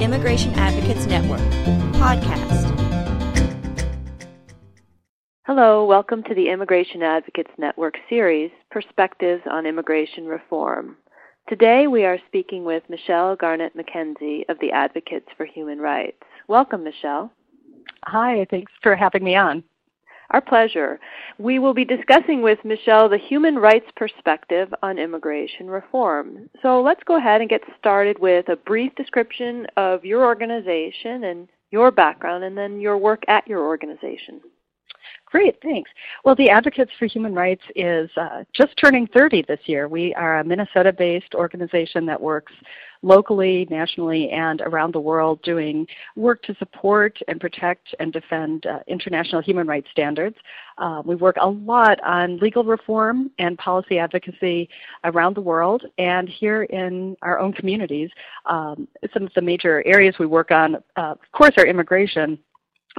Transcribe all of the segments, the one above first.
Immigration Advocates Network podcast. Hello, welcome to the Immigration Advocates Network series, Perspectives on Immigration Reform. Today we are speaking with Michelle Garnett McKenzie of the Advocates for Human Rights. Welcome, Michelle. Hi, thanks for having me on. Our pleasure. We will be discussing with Michelle the human rights perspective on immigration reform. So let's go ahead and get started with a brief description of your organization and your background and then your work at your organization. Great, thanks. Well, the Advocates for Human Rights is uh, just turning 30 this year. We are a Minnesota based organization that works locally, nationally, and around the world doing work to support and protect and defend uh, international human rights standards. Uh, we work a lot on legal reform and policy advocacy around the world and here in our own communities. Um, some of the major areas we work on, uh, of course, are immigration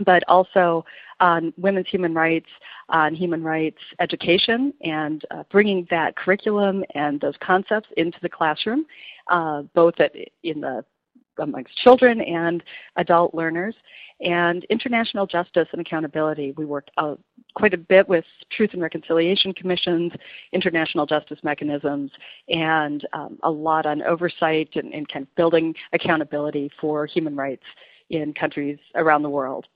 but also on women's human rights, on human rights education, and uh, bringing that curriculum and those concepts into the classroom, uh, both at, in the amongst children and adult learners, and international justice and accountability. We worked quite a bit with Truth and Reconciliation Commissions, international justice mechanisms, and um, a lot on oversight and, and kind of building accountability for human rights in countries around the world.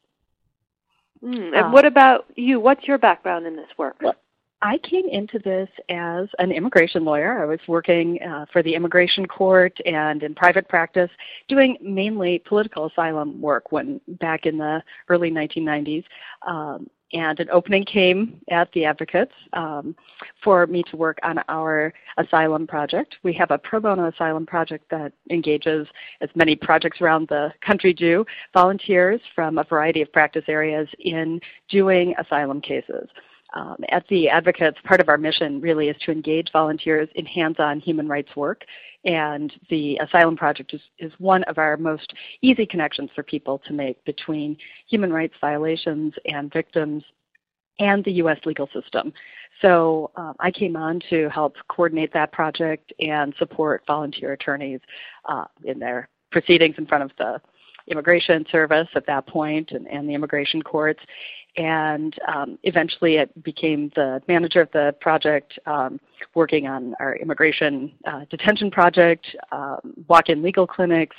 Mm, and uh, what about you? What's your background in this work? Well, I came into this as an immigration lawyer. I was working uh, for the immigration court and in private practice, doing mainly political asylum work when back in the early 1990s. Um, and an opening came at the Advocates um, for me to work on our asylum project. We have a pro bono asylum project that engages, as many projects around the country do, volunteers from a variety of practice areas in doing asylum cases. Um, at the Advocates, part of our mission really is to engage volunteers in hands-on human rights work, and the Asylum Project is, is one of our most easy connections for people to make between human rights violations and victims and the U.S. legal system. So um, I came on to help coordinate that project and support volunteer attorneys uh, in their proceedings in front of the Immigration Service at that point and, and the immigration courts and um, eventually it became the manager of the project, um, working on our immigration uh, detention project, um, walk-in legal clinics,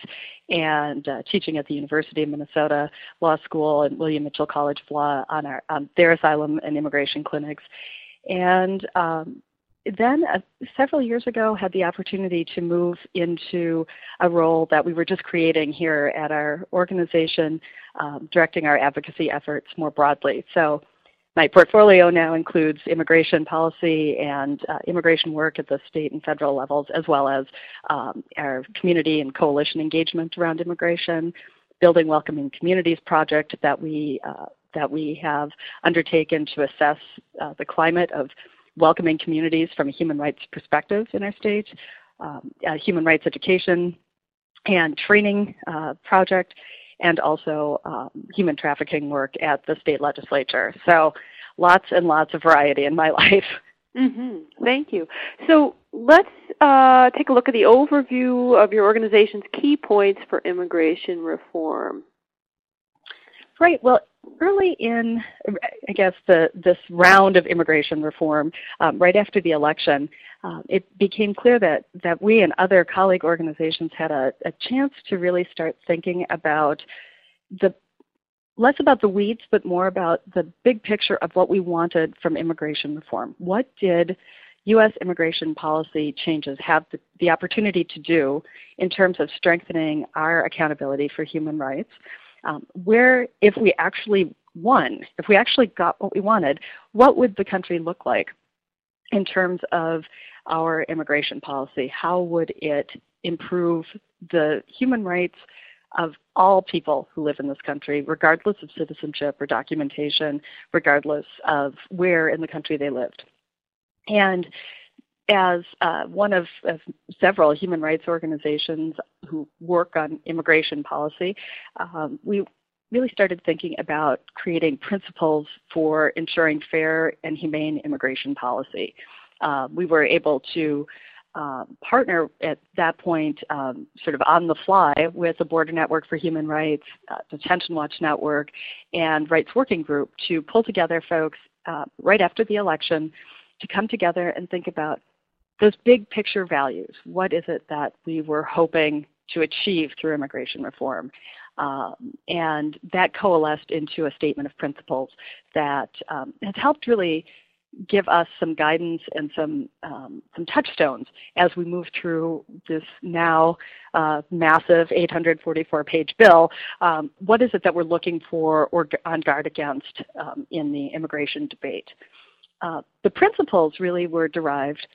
and uh, teaching at the University of Minnesota Law School and William Mitchell College of Law on, our, on their asylum and immigration clinics. And um, then uh, several years ago had the opportunity to move into a role that we were just creating here at our organization, um, directing our advocacy efforts more broadly. So my portfolio now includes immigration policy and uh, immigration work at the state and federal levels, as well as um, our community and coalition engagement around immigration, building welcoming communities project that we uh, that we have undertaken to assess uh, the climate of welcoming communities from a human rights perspective in our state, um, human rights education and training uh, project, and also um, human trafficking work at the state legislature. So lots and lots of variety in my life. Mm-hmm. Thank you. So let's uh, take a look at the overview of your organization's key points for immigration reform. Right. Well, early in, I guess, the, this round of immigration reform, um, right after the election, uh, it became clear that, that we and other colleague organizations had a, a chance to really start thinking about the less about the weeds, but more about the big picture of what we wanted from immigration reform. What did U.S. immigration policy changes have the, the opportunity to do in terms of strengthening our accountability for human rights? Um, where if we actually won, if we actually got what we wanted, what would the country look like in terms of our immigration policy? How would it improve the human rights of all people who live in this country, regardless of citizenship or documentation, regardless of where in the country they lived? And as uh, one of, of, several human rights organizations who work on immigration policy, um, we really started thinking about creating principles for ensuring fair and humane immigration policy. Uh, we were able to um, partner at that point, um, sort of on the fly, with the Border Network for Human Rights, uh, Detention Watch Network, and Rights Working Group to pull together folks uh, right after the election to come together and think about those big picture values. What is it that we were hoping to achieve through immigration reform? Um, and that coalesced into a statement of principles that um, has helped really give us some guidance and some um, some touchstones as we move through this now uh, massive 844-page bill. Um, what is it that we're looking for or on guard against um, in the immigration debate? Uh, the principles really were derived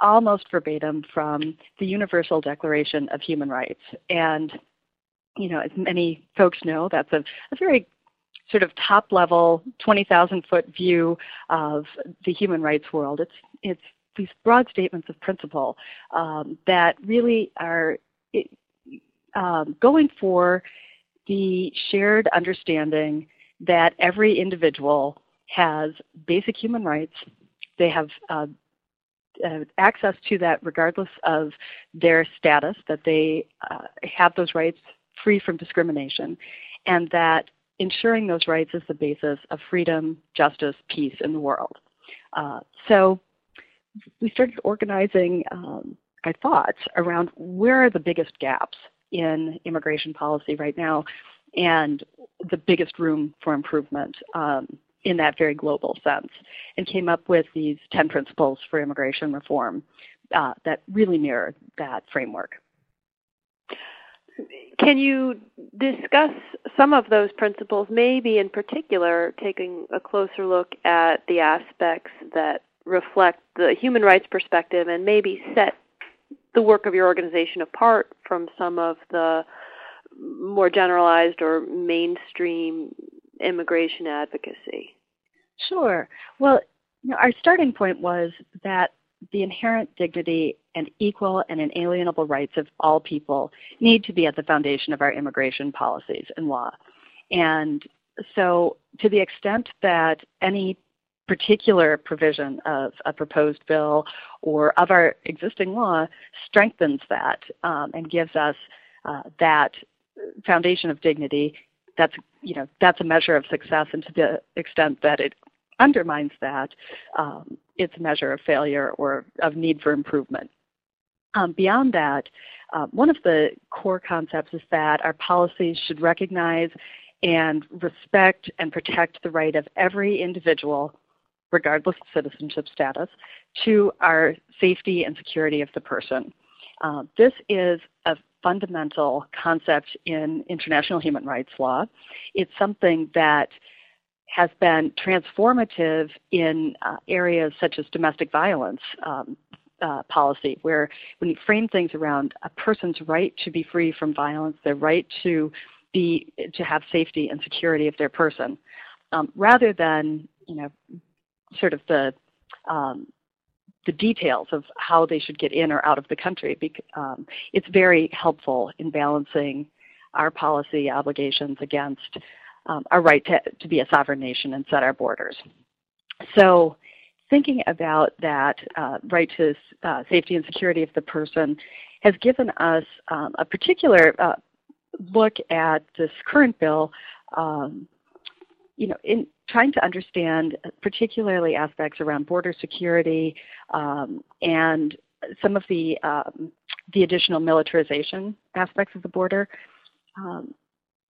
almost verbatim from the Universal Declaration of Human Rights. And, you know, as many folks know, that's a, a very sort of top level, 20,000 foot view of the human rights world. It's, it's these broad statements of principle um, that really are um, going for the shared understanding that every individual has basic human rights. They have uh, uh, access to that regardless of their status, that they uh, have those rights free from discrimination, and that ensuring those rights is the basis of freedom, justice, peace in the world. Uh, so we started organizing um, our thoughts around where are the biggest gaps in immigration policy right now and the biggest room for improvement. Um, in that very global sense, and came up with these 10 principles for immigration reform uh, that really mirror that framework. Can you discuss some of those principles, maybe in particular taking a closer look at the aspects that reflect the human rights perspective and maybe set the work of your organization apart from some of the more generalized or mainstream immigration advocacy? Sure. Well, you know, our starting point was that the inherent dignity and equal and inalienable rights of all people need to be at the foundation of our immigration policies and law. And so, to the extent that any particular provision of a proposed bill or of our existing law strengthens that um, and gives us uh, that foundation of dignity, that's you know that's a measure of success. And to the extent that it undermines that, um, it's a measure of failure or of need for improvement. Um, beyond that, uh, one of the core concepts is that our policies should recognize and respect and protect the right of every individual, regardless of citizenship status, to our safety and security of the person. Uh, this is a fundamental concept in international human rights law. It's something that has been transformative in uh, areas such as domestic violence um, uh, policy, where when you frame things around a person's right to be free from violence, their right to be to have safety and security of their person, um, rather than you know sort of the um, the details of how they should get in or out of the country. Um, it's very helpful in balancing our policy obligations against um, our right to, to be a sovereign nation and set our borders. So thinking about that uh, right to uh, safety and security of the person has given us um, a particular uh, look at this current bill, um, you know, in trying to understand particularly aspects around border security um, and some of the um, the additional militarization aspects of the border. Um,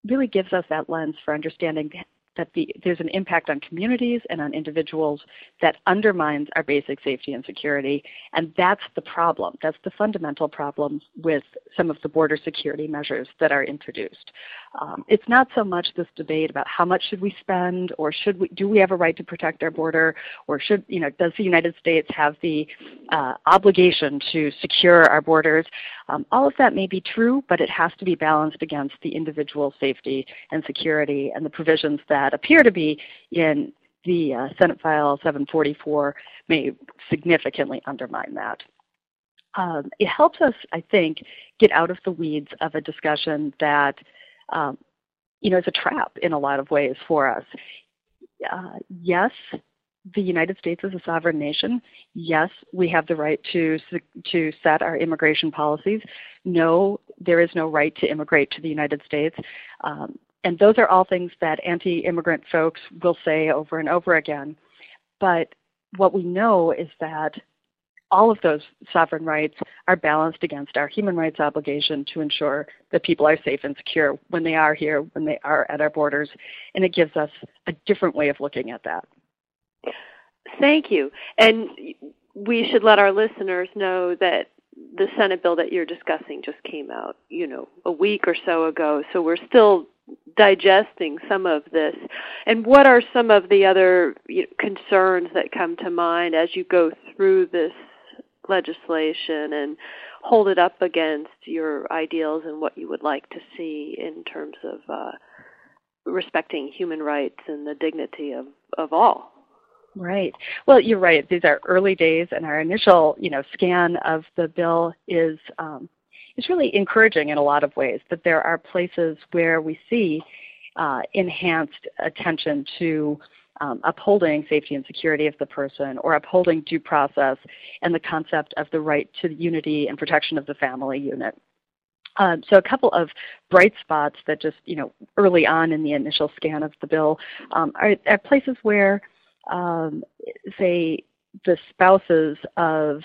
really gives us that lens for understanding that the, there's an impact on communities and on individuals that undermines our basic safety and security. And that's the problem. That's the fundamental problem with some of the border security measures that are introduced. Um, it's not so much this debate about how much should we spend or should we, do we have a right to protect our border or should, you know, does the United States have the uh, obligation to secure our borders? Um, all of that may be true, but it has to be balanced against the individual safety and security and the provisions that appear to be in the uh, Senate File 744 may significantly undermine that. Um, it helps us, I think, get out of the weeds of a discussion that, um, you know, is a trap in a lot of ways for us. Uh, yes, the United States is a sovereign nation. Yes, we have the right to to set our immigration policies. No, there is no right to immigrate to the United States. Um, and those are all things that anti-immigrant folks will say over and over again. But what we know is that all of those sovereign rights are balanced against our human rights obligation to ensure that people are safe and secure when they are here, when they are at our borders, and it gives us a different way of looking at that. Thank you. And we should let our listeners know that the Senate bill that you're discussing just came out, you know, a week or so ago. So we're still digesting some of this. And what are some of the other concerns that come to mind as you go through this legislation and hold it up against your ideals and what you would like to see in terms of uh, respecting human rights and the dignity of, of all. Right. Well, you're right. These are early days, and our initial, you know, scan of the bill is um, is really encouraging in a lot of ways. That there are places where we see uh, enhanced attention to um, upholding safety and security of the person or upholding due process and the concept of the right to unity and protection of the family unit. Um, so a couple of bright spots that just, you know, early on in the initial scan of the bill um, are, are, places where, um, say, the spouses of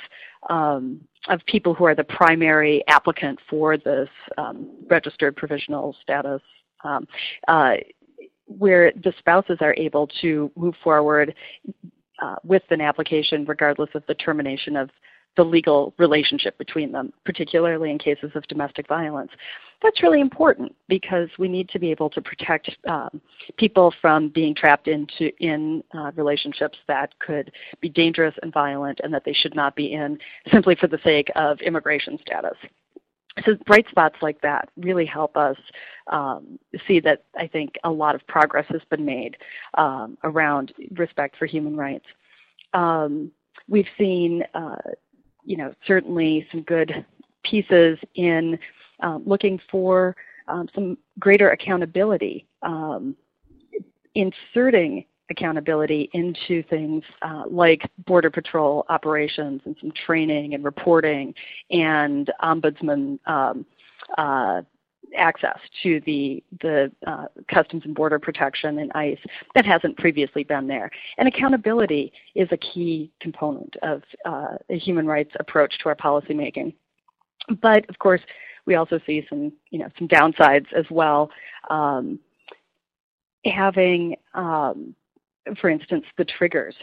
um, of people who are the primary applicant for this um, registered provisional status um, uh, where the spouses are able to move forward uh, with an application regardless of the termination of the legal relationship between them, particularly in cases of domestic violence. That's really important because we need to be able to protect um, people from being trapped into in uh, relationships that could be dangerous and violent and that they should not be in simply for the sake of immigration status so bright spots like that really help us um, see that I think a lot of progress has been made um, around respect for human rights. Um, we've seen, uh, you know, certainly some good pieces in um, looking for um, some greater accountability, um, inserting accountability into things uh, like Border Patrol operations and some training and reporting and ombudsman um, uh, access to the the uh, Customs and Border Protection and ICE that hasn't previously been there. And accountability is a key component of uh, a human rights approach to our policymaking. But of course, we also see some you know some downsides as well. Um, having um, for instance, the triggers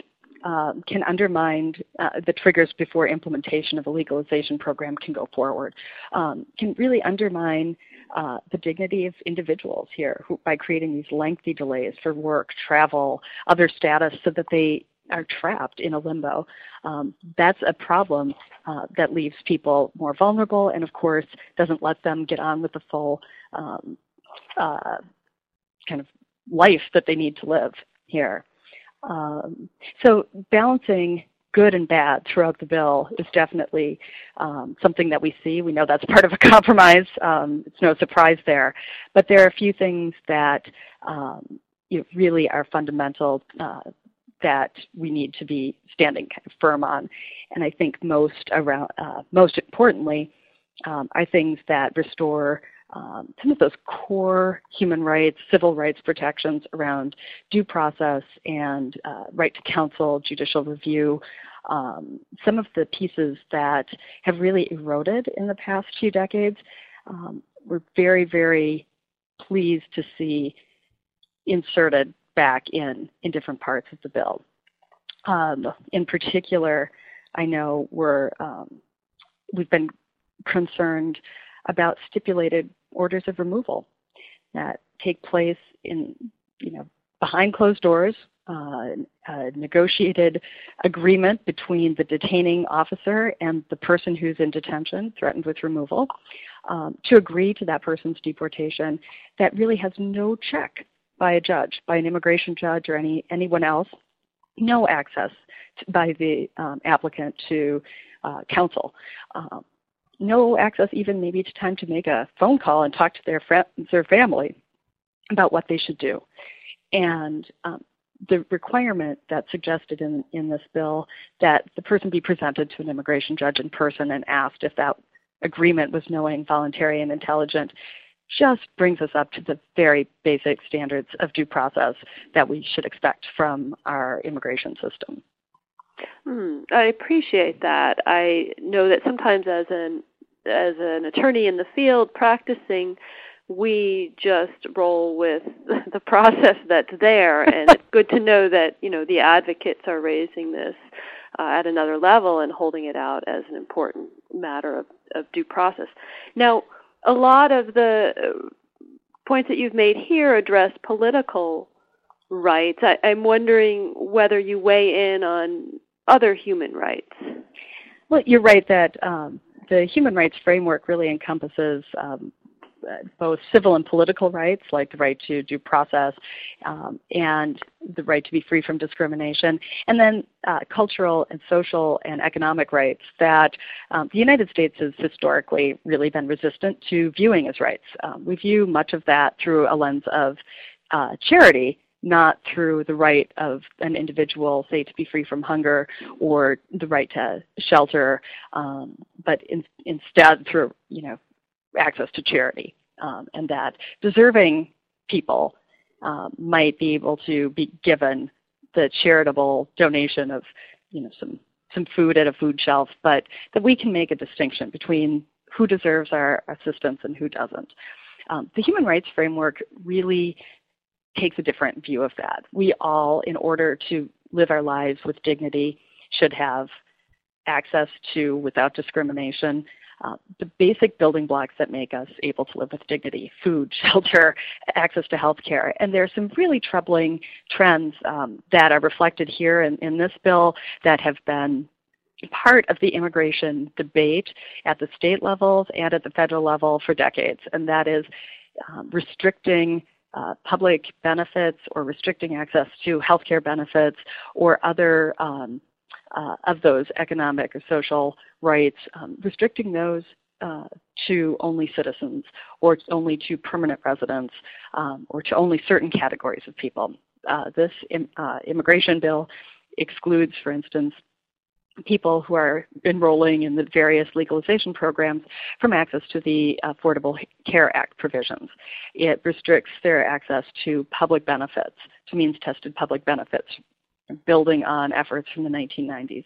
um, can undermine uh, the triggers before implementation of a legalization program can go forward, um, can really undermine uh, the dignity of individuals here who, by creating these lengthy delays for work, travel, other status, so that they are trapped in a limbo. Um, that's a problem uh, that leaves people more vulnerable and, of course, doesn't let them get on with the full um, uh, kind of life that they need to live here. Um, so balancing good and bad throughout the bill is definitely um, something that we see. We know that's part of a compromise. Um, it's no surprise there. But there are a few things that um, really are fundamental uh, that we need to be standing kind of firm on. And I think most around, uh, most importantly, um, are things that restore um, some of those core human rights, civil rights protections around due process and uh, right to counsel, judicial review, um, some of the pieces that have really eroded in the past few decades, um, we're very, very pleased to see inserted back in in different parts of the bill. Um, in particular, I know we're um, we've been concerned about stipulated orders of removal that take place in, you know, behind closed doors, uh, a negotiated agreement between the detaining officer and the person who's in detention, threatened with removal, um, to agree to that person's deportation that really has no check by a judge, by an immigration judge or any anyone else, no access to, by the um, applicant to uh, counsel. Um, no access even maybe to time to make a phone call and talk to their friends or family about what they should do. And um, the requirement that's suggested in, in this bill that the person be presented to an immigration judge in person and asked if that agreement was knowing, voluntary, and intelligent just brings us up to the very basic standards of due process that we should expect from our immigration system. Mm, I appreciate that. I know that sometimes as an as an attorney in the field practicing, we just roll with the process that's there, and it's good to know that you know the advocates are raising this uh, at another level and holding it out as an important matter of, of due process. Now, a lot of the uh, points that you've made here address political rights. I, I'm wondering whether you weigh in on other human rights. Well, you're right that um, the human rights framework really encompasses um, both civil and political rights, like the right to due process um, and the right to be free from discrimination, and then uh, cultural and social and economic rights that um, the United States has historically really been resistant to viewing as rights. Um, we view much of that through a lens of uh, charity not through the right of an individual, say, to be free from hunger or the right to shelter, um, but in, instead through, you know, access to charity, um, and that deserving people um, might be able to be given the charitable donation of, you know, some some food at a food shelf, but that we can make a distinction between who deserves our assistance and who doesn't. Um, the human rights framework really takes a different view of that. We all, in order to live our lives with dignity, should have access to, without discrimination, uh, the basic building blocks that make us able to live with dignity food, shelter, access to health care. And there are some really troubling trends um, that are reflected here in, in this bill that have been part of the immigration debate at the state levels and at the federal level for decades, and that is um, restricting uh, public benefits or restricting access to healthcare benefits or other um, uh, of those economic or social rights, um, restricting those uh, to only citizens or only to permanent residents um, or to only certain categories of people. Uh, this Im- uh, immigration bill excludes, for instance, people who are enrolling in the various legalization programs from access to the Affordable Care Act provisions. It restricts their access to public benefits, to means tested public benefits, building on efforts from the 1990s.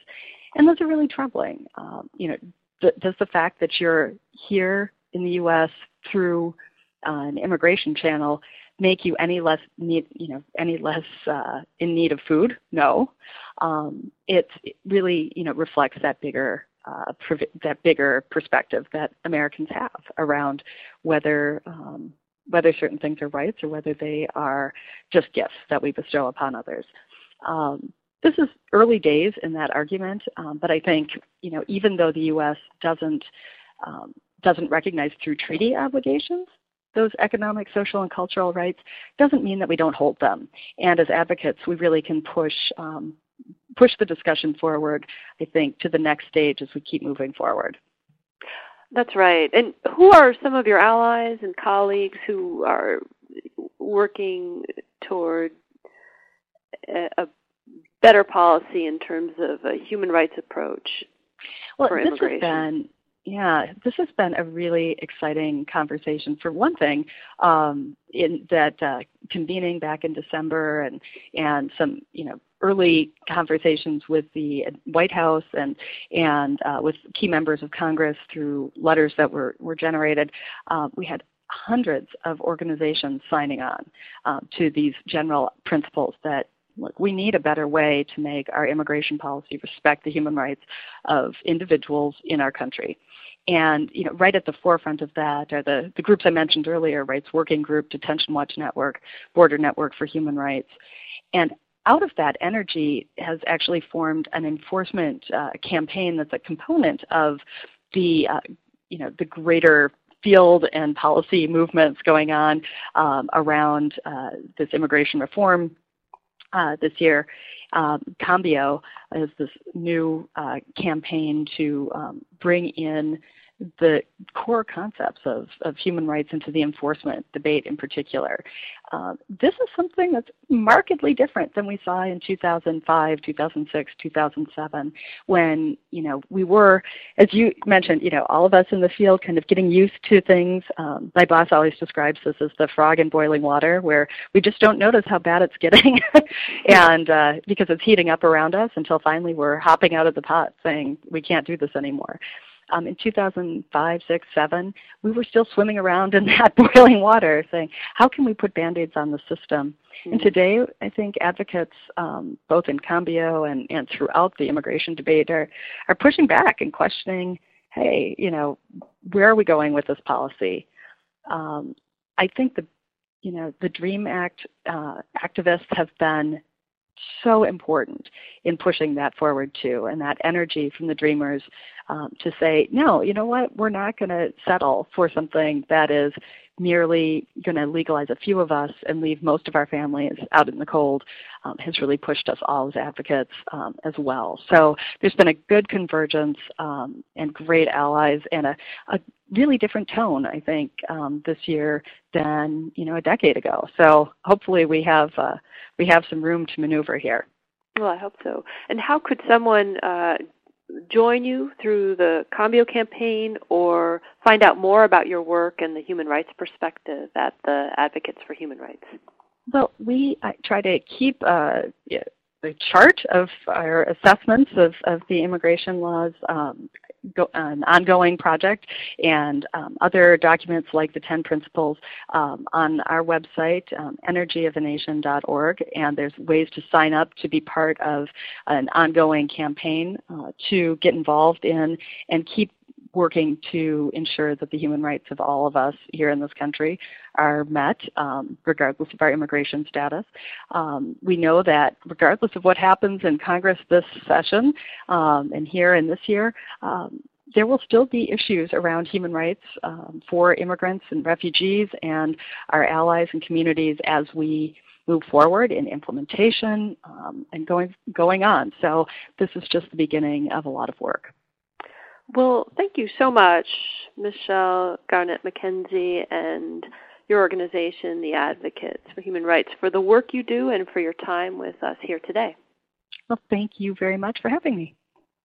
And those are really troubling. Um, you know, th- does the fact that you're here in the U.S. through uh, an immigration channel make you any less need, you know, any less uh, in need of food? No. Um, it really, you know, reflects that bigger uh, that bigger perspective that Americans have around whether um, whether certain things are rights or whether they are just gifts that we bestow upon others. Um, this is early days in that argument, um, but I think you know even though the U.S. doesn't um, doesn't recognize through treaty obligations those economic, social, and cultural rights doesn't mean that we don't hold them. And as advocates, we really can push um, push the discussion forward. I think to the next stage as we keep moving forward. That's right. And who are some of your allies and colleagues who are working toward a better policy in terms of a human rights approach well, for immigration? This has been yeah, this has been a really exciting conversation. For one thing, um, in that uh, convening back in December and and some you know early conversations with the White House and and uh, with key members of Congress through letters that were were generated, uh, we had hundreds of organizations signing on um, to these general principles that look, we need a better way to make our immigration policy respect the human rights of individuals in our country. And you know, right at the forefront of that are the, the groups I mentioned earlier, Rights Working Group, Detention Watch Network, Border Network for Human Rights. And out of that energy has actually formed an enforcement uh, campaign that's a component of the, uh, you know, the greater field and policy movements going on um, around uh, this immigration reform uh, this year. Um, Cambio is this new uh, campaign to um, bring in the core concepts of, of human rights into the enforcement debate in particular. Uh, this is something that's markedly different than we saw in 2005, 2006, 2007, when you know we were, as you mentioned, you know all of us in the field kind of getting used to things. Um, my boss always describes this as the frog in boiling water, where we just don't notice how bad it's getting, and uh, because it's heating up around us until finally we're hopping out of the pot saying we can't do this anymore um, in 2005, 6, 7, we were still swimming around in that boiling water saying, how can we put band-aids on the system? Mm-hmm. And today, I think advocates, um, both in Cambio and, and throughout the immigration debate, are, are pushing back and questioning, hey, you know, where are we going with this policy? Um, I think the, you know, the DREAM Act uh, activists have been so important in pushing that forward too, and that energy from the dreamers um, to say, no, you know what, we're not going to settle for something that is merely going to legalize a few of us and leave most of our families out in the cold um, has really pushed us all as advocates um, as well. So there's been a good convergence um, and great allies and a, a, really different tone, I think, um, this year than you know a decade ago. So hopefully we have uh, we have some room to maneuver here. Well, I hope so. And how could someone uh, join you through the Cambio campaign or find out more about your work and the human rights perspective at the Advocates for Human Rights? Well, we try to keep uh, the chart of our assessments of, of the immigration laws um, go, an ongoing project and um, other documents like the 10 principles um, on our website, um, energyofanation.org, and there's ways to sign up to be part of an ongoing campaign uh, to get involved in and keep working to ensure that the human rights of all of us here in this country are met, um, regardless of our immigration status. Um, we know that regardless of what happens in Congress this session um, and here and this year, um, there will still be issues around human rights um, for immigrants and refugees and our allies and communities as we move forward in implementation um, and going going on. So this is just the beginning of a lot of work. Well, thank you so much, Michelle Garnett McKenzie and your organization, the Advocates for Human Rights, for the work you do and for your time with us here today. Well, thank you very much for having me.